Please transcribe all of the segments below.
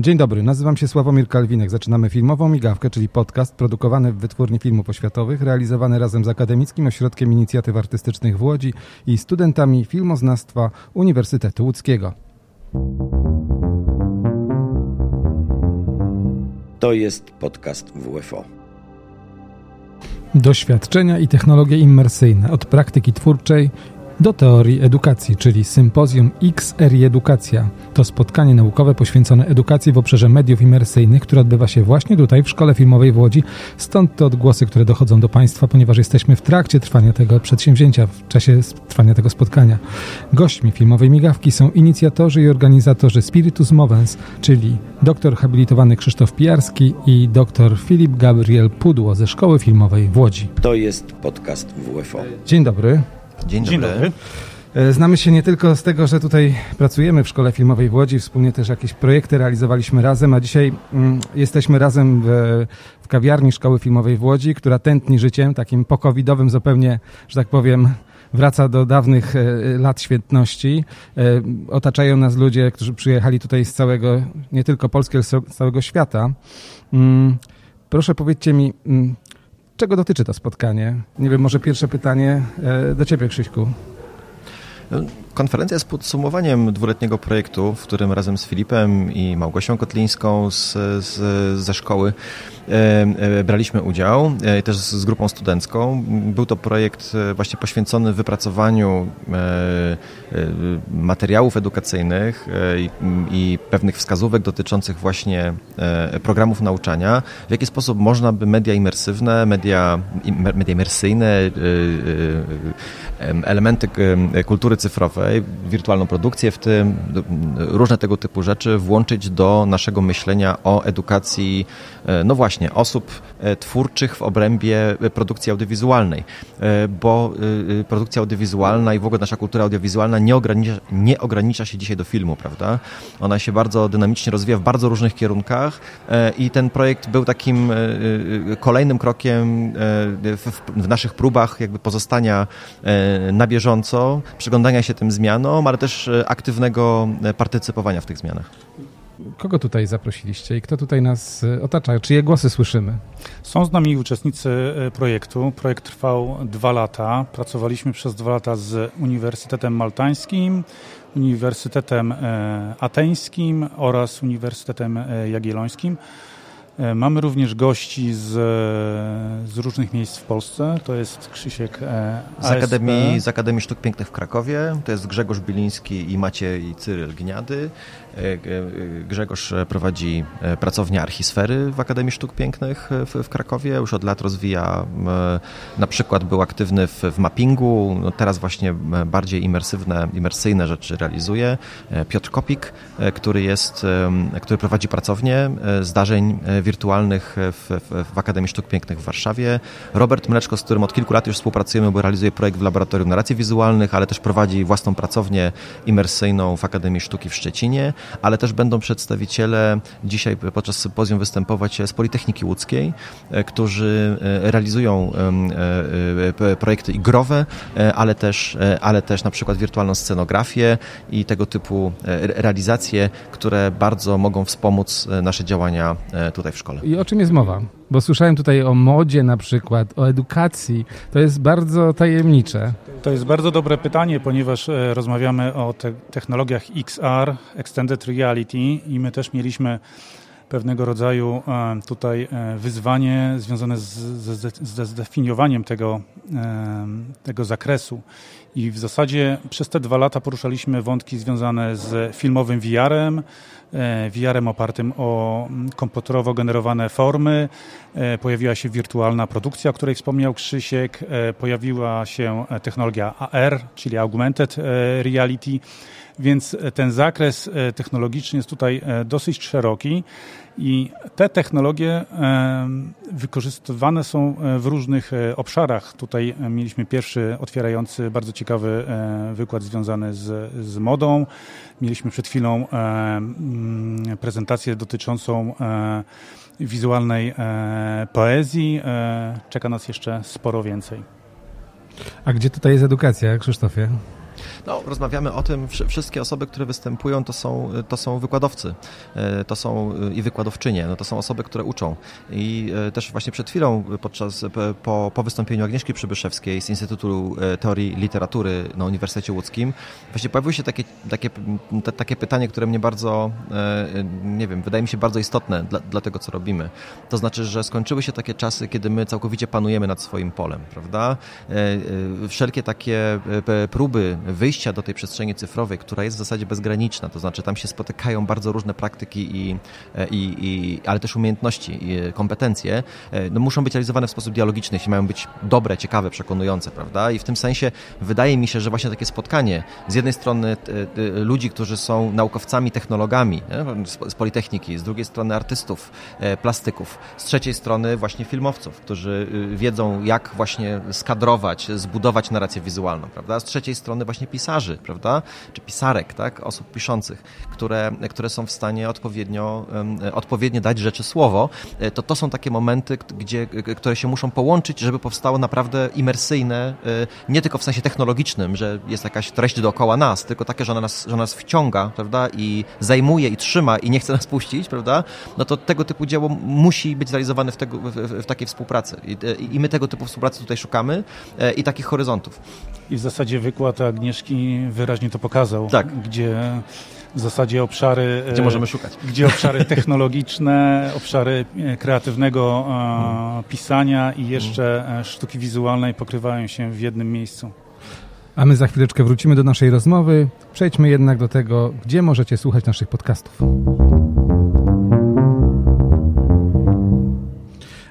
Dzień dobry, nazywam się Sławomir Kalwinek. Zaczynamy filmową migawkę, czyli podcast produkowany w Wytwórni Filmów Oświatowych, realizowany razem z Akademickim Ośrodkiem Inicjatyw Artystycznych w Łodzi i studentami filmoznawstwa Uniwersytetu Łódzkiego. To jest podcast WFO. Doświadczenia i technologie immersyjne od praktyki twórczej do teorii edukacji, czyli Sympozjum XR Edukacja. To spotkanie naukowe poświęcone edukacji w obszarze mediów imersyjnych, które odbywa się właśnie tutaj w Szkole Filmowej w Łodzi. Stąd te odgłosy, które dochodzą do Państwa, ponieważ jesteśmy w trakcie trwania tego przedsięwzięcia, w czasie trwania tego spotkania. Gośćmi filmowej migawki są inicjatorzy i organizatorzy Spiritus Movens, czyli doktor habilitowany Krzysztof Pijarski i doktor Filip Gabriel Pudło ze Szkoły Filmowej w Łodzi. To jest podcast WFO. Dzień dobry. Dzień dobry. Dzień dobry. E, znamy się nie tylko z tego, że tutaj pracujemy w Szkole Filmowej w Łodzi, wspólnie też jakieś projekty realizowaliśmy razem, a dzisiaj mm, jesteśmy razem w, w kawiarni Szkoły Filmowej w Łodzi, która tętni życiem, takim pokowidowym zupełnie, że tak powiem, wraca do dawnych e, lat świetności. E, otaczają nas ludzie, którzy przyjechali tutaj z całego, nie tylko Polski, ale z całego świata. Mm, proszę powiedzcie mi, mm, Czego dotyczy to spotkanie? Nie wiem, może pierwsze pytanie e, do Ciebie, Krzyśku. Konferencja jest podsumowaniem dwuletniego projektu, w którym razem z Filipem i Małgosią Kotlińską z, z, ze szkoły e, e, braliśmy udział, e, też z grupą studencką. Był to projekt właśnie poświęcony wypracowaniu materiałów edukacyjnych i, i, pewnych wskazówek dotyczących właśnie programów nauczania, w jaki sposób można by media imersywne, media, media imersyjne, elementy kultury cyfrowej, wirtualną produkcję w tym, różne tego typu rzeczy włączyć do naszego myślenia o edukacji, no właśnie, osób e, twórczych w obrębie e, produkcji audiowizualnej, bo produkcja audiowizualna i w ogóle nasza kultura audiowizualna nie ogranicza, nie ogranicza się dzisiaj do filmu, prawda? Ona się bardzo dynamicznie rozwija w bardzo różnych kierunkach i ten projekt był takim kolejnym krokiem w naszych próbach jakby pozostania na bieżąco, przyglądania się tym zmianom, ale też e, aktywnego e, partycypowania w tych zmianach. Kogo tutaj zaprosiliście i kto tutaj nas e, otacza? Czyje głosy słyszymy? Są z nami uczestnicy projektu. Projekt trwał dwa lata. Pracowaliśmy przez dwa lata z Uniwersytetem Maltańskim, Uniwersytetem Ateńskim oraz Uniwersytetem Jagiellońskim. E, mamy również gości z, z różnych miejsc w Polsce. To jest Krzysiek e, z Akademii, z Akademii Sztuk Pięknych w Krakowie. To jest Grzegorz Biliński i Maciej Cyryl Gniady. E, Grzegorz prowadzi pracownię Archisfery w Akademii Sztuk Pięknych w, Krakowie. Już od lat rozwija, na przykład był aktywny w, w mappingu, no teraz właśnie bardziej imersywne, imersyjne rzeczy realizuje. Piotr Kopik, który jest, który prowadzi pracownię zdarzeń wirtualnych w, w, Akademii Sztuk Pięknych w Warszawie. Robert Mleczko, z którym od kilku lat już współpracujemy, bo realizuje projekt w Laboratorium Narracji Wizualnych, ale też prowadzi własną pracownię imersyjną w Akademii Sztuki w Szczecinie, ale też będą przedstawiciele dzisiaj podczas sympozjum występować z Politechniki Łódzkiej, e, którzy e, realizują e, projekty igrowe, ale też, ale też na przykład wirtualną scenografię i tego typu realizacje, które bardzo mogą wspomóc nasze działania tutaj w szkole. I o czym jest mowa? Bo słyszałem tutaj o modzie na przykład, o edukacji. To jest bardzo tajemnicze. To jest bardzo dobre pytanie, ponieważ e, rozmawiamy o te technologiach XR, Extended Reality i my też mieliśmy pewnego rodzaju e, tutaj e, wyzwanie związane ze zdefiniowaniem tego, tego zakresu. I w zasadzie przez te dwa lata poruszaliśmy wątki związane z filmowym VR-em, E, VR-em opartym o mm, komputerowo generowane formy. E, pojawiła się wirtualna produkcja, o której wspomniał Krzysiek. E, pojawiła się technologia AR, czyli Augmented Reality. Więc ten zakres technologiczny jest tutaj dosyć szeroki. I te technologie wykorzystywane są w różnych obszarach. Tutaj mieliśmy pierwszy otwierający bardzo ciekawy wykład związany z, z modą. Mieliśmy przed chwilą mm, prezentację dotyczącą wizualnej poezji. Czeka nas jeszcze sporo więcej. A gdzie tutaj jest edukacja, Krzysztofie? No, rozmawiamy o tym, wszystkie osoby, które występują, to są, to są wykładowcy, to są i wykładowczynie, no to są osoby, które uczą. I też właśnie przed chwilą, podczas, po, po wystąpieniu Agnieszki Przybyszewskiej z Instytutu Teorii Literatury na Uniwersytecie Łódzkim, właśnie pojawiło się takie, takie, takie pytanie, które mnie bardzo, nie wiem, wydaje mi się bardzo istotne dla, dla tego, co robimy. To znaczy, że skończyły się takie czasy, kiedy my całkowicie panujemy nad swoim polem, prawda? Wszelkie takie próby wyjścia do tej przestrzeni cyfrowej, która jest w zasadzie bezgraniczna, to znaczy tam się spotykają bardzo różne praktyki, i, i, i ale też umiejętności, i kompetencje, no muszą być realizowane w sposób dialogiczny, jeśli mają być dobre, ciekawe, przekonujące, prawda? I w tym sensie wydaje mi się, że właśnie takie spotkanie z jednej strony ludzi, którzy są naukowcami, technologami z Politechniki, z drugiej strony artystów, e, plastyków, z trzeciej strony właśnie filmowców, którzy y, wiedzą, jak właśnie skadrować, zbudować narrację wizualną, prawda? Z trzeciej strony właśnie pisarzy, prawda? Czy pisarek, tak? Osób piszących, które, które są w stanie odpowiednio, odpowiednio dać rzeczy słowo, e, to to są takie momenty, gdzie, które się muszą połączyć, żeby powstało naprawdę imersyjne, e, nie tylko w sensie technologicznym, że jest jakaś treść dookoła nas, tylko takie, że ona nas, że ona nas wciąga, prawda? I zajmuje i trzyma i nie chce nas puścić, prawda? No to tego typu dzieło musi być zrealizowane w, tego, w, w takiej współpracy. I, I, my tego typu współpracy tutaj szukamy e, i takich horyzontów. I w zasadzie wykład Agnieszki wyraźnie to pokazał, tak. gdzie w zasadzie obszary... Gdzie możemy szukać. Gdzie obszary technologiczne, obszary e, kreatywnego hmm. pisania i jeszcze hmm. sztuki wizualnej pokrywają się w jednym miejscu. A my za chwileczkę wrócimy do naszej rozmowy. Przejdźmy jednak do tego, gdzie możecie słuchać naszych podcastów.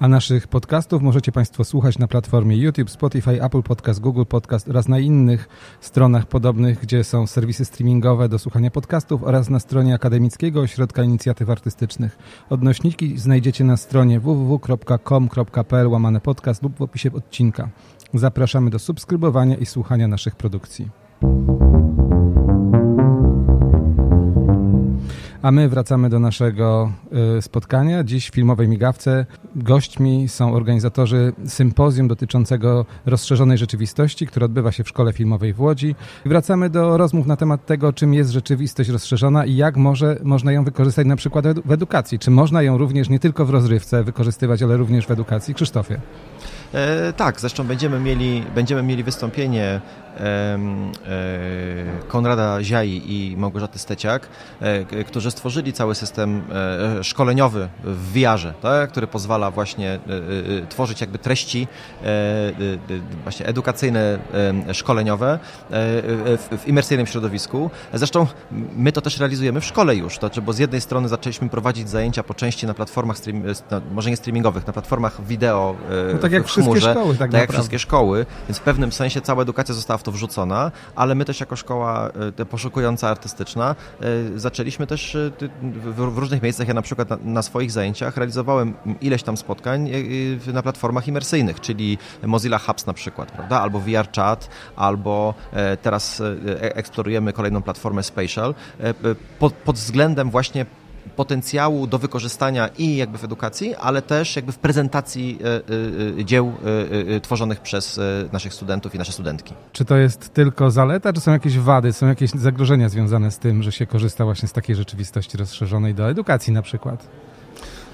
A naszych podcastów możecie Państwo słuchać na platformie YouTube, Spotify, Apple Podcast, Google Podcast oraz na innych stronach podobnych, gdzie są serwisy streamingowe do słuchania podcastów oraz na stronie Akademickiego Ośrodka Inicjatyw Artystycznych. Odnośniki znajdziecie na stronie www.com.pl łamane podcast lub w opisie odcinka. Zapraszamy do subskrybowania i słuchania naszych produkcji. A my wracamy do naszego y, spotkania. Dziś w filmowej migawce gośćmi są organizatorzy sympozjum dotyczącego rozszerzonej rzeczywistości, które odbywa się w Szkole Filmowej w Łodzi. Wracamy do rozmów na temat tego, czym jest rzeczywistość rozszerzona i jak może, można ją wykorzystać na przykład w edukacji. Czy można ją również nie tylko w rozrywce wykorzystywać, ale również w edukacji? Krzysztofie. E, tak, zresztą będziemy mieli, będziemy mieli wystąpienie Konrada Ziai i Małgorzaty Steciak, e, którzy stworzyli cały system e, szkoleniowy w VR-ze, tak, który pozwala właśnie e, e, tworzyć jakby treści właśnie edukacyjne, szkoleniowe w, imersyjnym środowisku. Zresztą my to też realizujemy w szkole już, to, znaczy, bo z jednej strony zaczęliśmy prowadzić zajęcia po części na platformach, stream, może nie streamingowych, na platformach wideo no tak jak w wszystkie szkoły, tak, tak jak wszystkie szkoły, więc w pewnym sensie cała edukacja została w to wrzucona, ale my też jako szkoła poszukująca artystyczna zaczęliśmy też w różnych miejscach, ja na przykład na, swoich zajęciach realizowałem ileś tam spotkań e, e, na platformach imersyjnych, czyli Mozilla Hubs na przykład, prawda? albo VR Chat, albo e, teraz eksplorujemy kolejną platformę Spatial pod względem właśnie potencjału do wykorzystania i jakby w edukacji, ale też jakby w prezentacji dzieł tworzonych przez naszych studentów i nasze studentki. Czy to jest tylko zaleta, czy są jakieś wady, są jakieś zagrożenia związane z tym, że się korzysta właśnie z takiej rzeczywistości rozszerzonej do edukacji na przykład?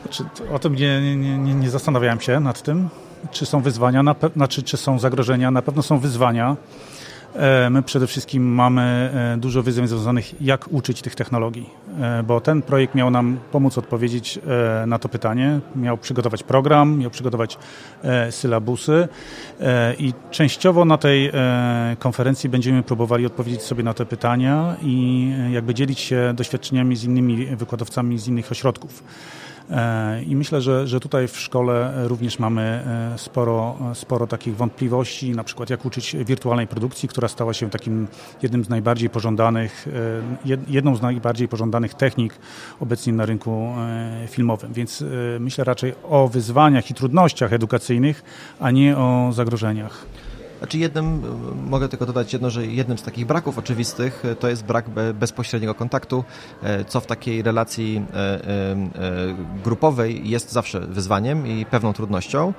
Znaczy, o tym nie, nie, nie, nie zastanawiałem się nad tym, czy są wyzwania, na znaczy, czy są zagrożenia. Na pewno są wyzwania. E, my przede wszystkim mamy e, dużo wyzwań związanych, jak uczyć tych technologii, e, bo ten projekt miał nam pomóc odpowiedzieć na to pytanie. Miał przygotować program, miał przygotować sylabusy i częściowo na tej konferencji będziemy próbowali odpowiedzieć sobie na te pytania i jakby dzielić się doświadczeniami z innymi wykładowcami z innych ośrodków. E, I myślę, że, że tutaj w szkole również mamy e, sporo, sporo takich wątpliwości, na przykład jak uczyć wirtualnej produkcji, która stała się takim jednym z najbardziej pożądanych, e, jedną z najbardziej pożądanych technik obecnie na rynku filmowym. Więc myślę raczej o wyzwaniach i trudnościach edukacyjnych, a nie o zagrożeniach. Znaczy jednym, mogę tylko dodać jedno, że jednym z takich braków oczywistych to jest brak bezpośredniego kontaktu, co w takiej relacji grupowej jest zawsze wyzwaniem i pewną trudnością.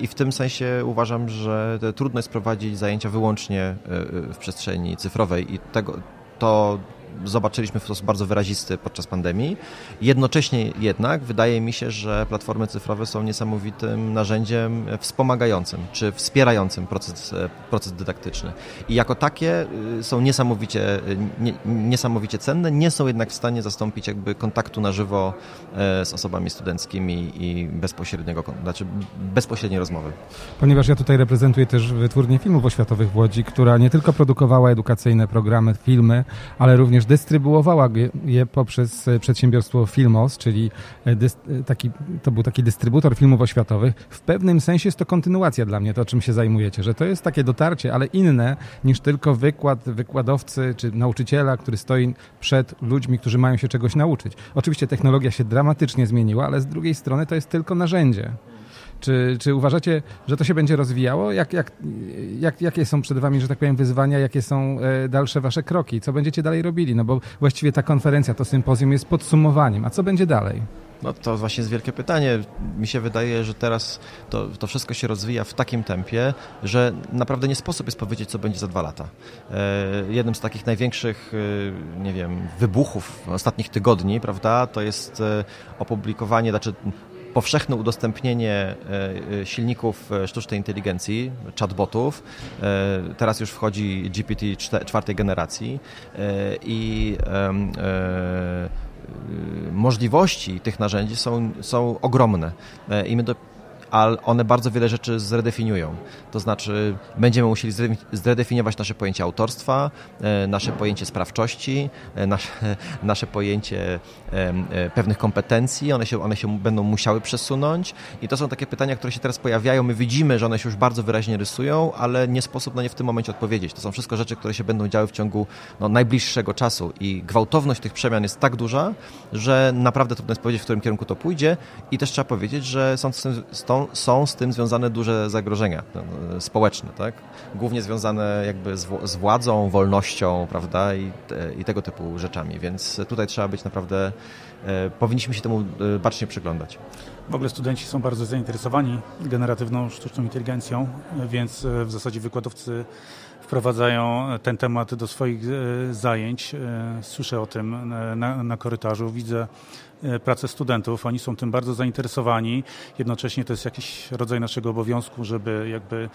I w tym sensie uważam, że trudno jest prowadzić zajęcia wyłącznie w przestrzeni cyfrowej i tego, to zobaczyliśmy w sposób bardzo wyrazisty podczas pandemii. Jednocześnie jednak wydaje mi się, że platformy cyfrowe są niesamowitym narzędziem wspomagającym czy wspierającym proces, proces dydaktyczny. I jako takie y, są niesamowicie, nie, niesamowicie cenne, nie są jednak w stanie zastąpić jakby kontaktu na żywo e, z osobami studenckimi i bezpośredniego, znaczy bezpośredniej rozmowy. Ponieważ ja tutaj reprezentuję też wytwórnię filmów oświatowych w Łodzi, która nie tylko produkowała edukacyjne programy, filmy, ale również również dystrybuowała je poprzez e, przedsiębiorstwo Filmos, czyli e, e, taki, to był taki dystrybutor filmów oświatowych. W pewnym sensie jest to kontynuacja dla mnie, to czym się zajmujecie, że to jest takie dotarcie, ale inne niż tylko wykład wykładowcy czy nauczyciela, który stoi przed ludźmi, którzy mają się czegoś nauczyć. Oczywiście technologia się dramatycznie zmieniła, ale z drugiej strony to jest tylko narzędzie. Czy, czy uważacie, że to się będzie rozwijało? Jak, jak, jak, jakie są przed Wami, że tak powiem, wyzwania? Jakie są e, dalsze Wasze kroki? Co będziecie dalej robili? No bo właściwie ta konferencja, to sympozjum jest podsumowaniem. A co będzie dalej? No to właśnie jest wielkie pytanie. Mi się wydaje, że teraz to, to wszystko się rozwija w takim tempie, że naprawdę nie sposób jest powiedzieć, co będzie za dwa lata. E, jednym z takich największych, e, nie wiem, wybuchów ostatnich tygodni, prawda, to jest e, opublikowanie, znaczy powszechne udostępnienie e, e, silników e, sztucznej inteligencji, chatbotów. Teraz już wchodzi GPT czwartej generacji i możliwości tych narzędzi są, są ogromne. I my do, ale one bardzo wiele rzeczy zredefiniują. To znaczy, będziemy musieli zredefiniować nasze pojęcie autorstwa, e, nasze pojęcie sprawczości, e, nasze, nasze pojęcie e, pewnych kompetencji, one się, one się będą musiały przesunąć i to są takie pytania, które się teraz pojawiają. My widzimy, że one się już bardzo wyraźnie rysują, ale nie sposób na nie w tym momencie odpowiedzieć. To są wszystko rzeczy, które się będą działy w ciągu no, najbliższego czasu i gwałtowność tych przemian jest tak duża, że naprawdę trudno jest powiedzieć, w którym kierunku to pójdzie i też trzeba powiedzieć, że są z tą są z tym związane duże zagrożenia no, społeczne, tak? Głównie związane jakby z, władzą, wolnością, prawda? I, I, tego typu rzeczami, więc tutaj trzeba być naprawdę, e, powinniśmy się temu e, bacznie przyglądać. W ogóle studenci są bardzo zainteresowani generatywną sztuczną inteligencją, więc e, w zasadzie wykładowcy wprowadzają ten temat do swoich e, zajęć. Słyszę o tym na, na korytarzu, widzę E, pracę studentów. Oni są tym bardzo zainteresowani. Jednocześnie to jest jakiś rodzaj naszego obowiązku, żeby jakby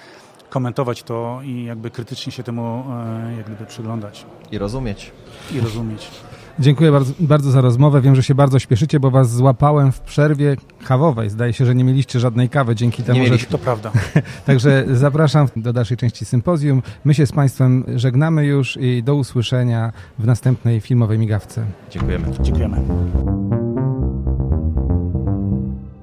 komentować to i jakby krytycznie się temu e, jakby przyglądać. I rozumieć. I rozumieć. Dziękuję bardzo, bardzo, za rozmowę. Wiem, że się bardzo śpieszycie, bo was złapałem w przerwie kawowej. Zdaje się, że nie mieliście żadnej kawy dzięki temu, nie że... to prawda. Także zapraszam do dalszej części sympozjum. My się z Państwem żegnamy już i do usłyszenia w następnej filmowej migawce. Dziękujemy. Dziękujemy.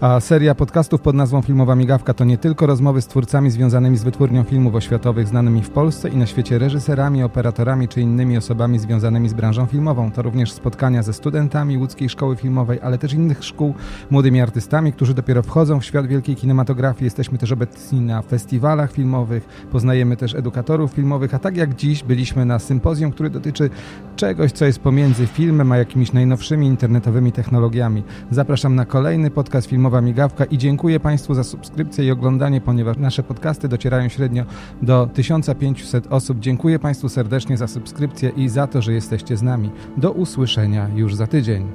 A seria podcastów pod nazwą Filmowa Migawka to nie tylko rozmowy z twórcami związanymi z wytwórnią filmów oświatowych znanymi w Polsce i na świecie reżyserami, operatorami czy innymi osobami związanymi z branżą filmową. To również spotkania ze studentami łódzkiej szkoły filmowej, ale też innych szkół, młodymi artystami, którzy dopiero wchodzą w świat wielkiej kinematografii. Jesteśmy też obecni na festiwalach filmowych, poznajemy też edukatorów filmowych, a tak jak dziś byliśmy na sympozjum, który dotyczy czegoś, co jest pomiędzy filmem a jakimiś najnowszymi internetowymi technologiami. Zapraszam na kolejny podcast filmowy Filmowa Migawka i dziękuję Państwu za subskrypcję i oglądanie, ponieważ nasze podcasty docierają średnio do 1500 osób. Dziękuję Państwu serdecznie za subskrypcję i za to, że jesteście z nami. Do usłyszenia już za tydzień.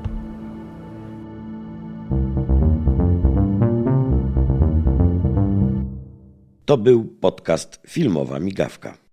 To był podcast Filmowa Migawka.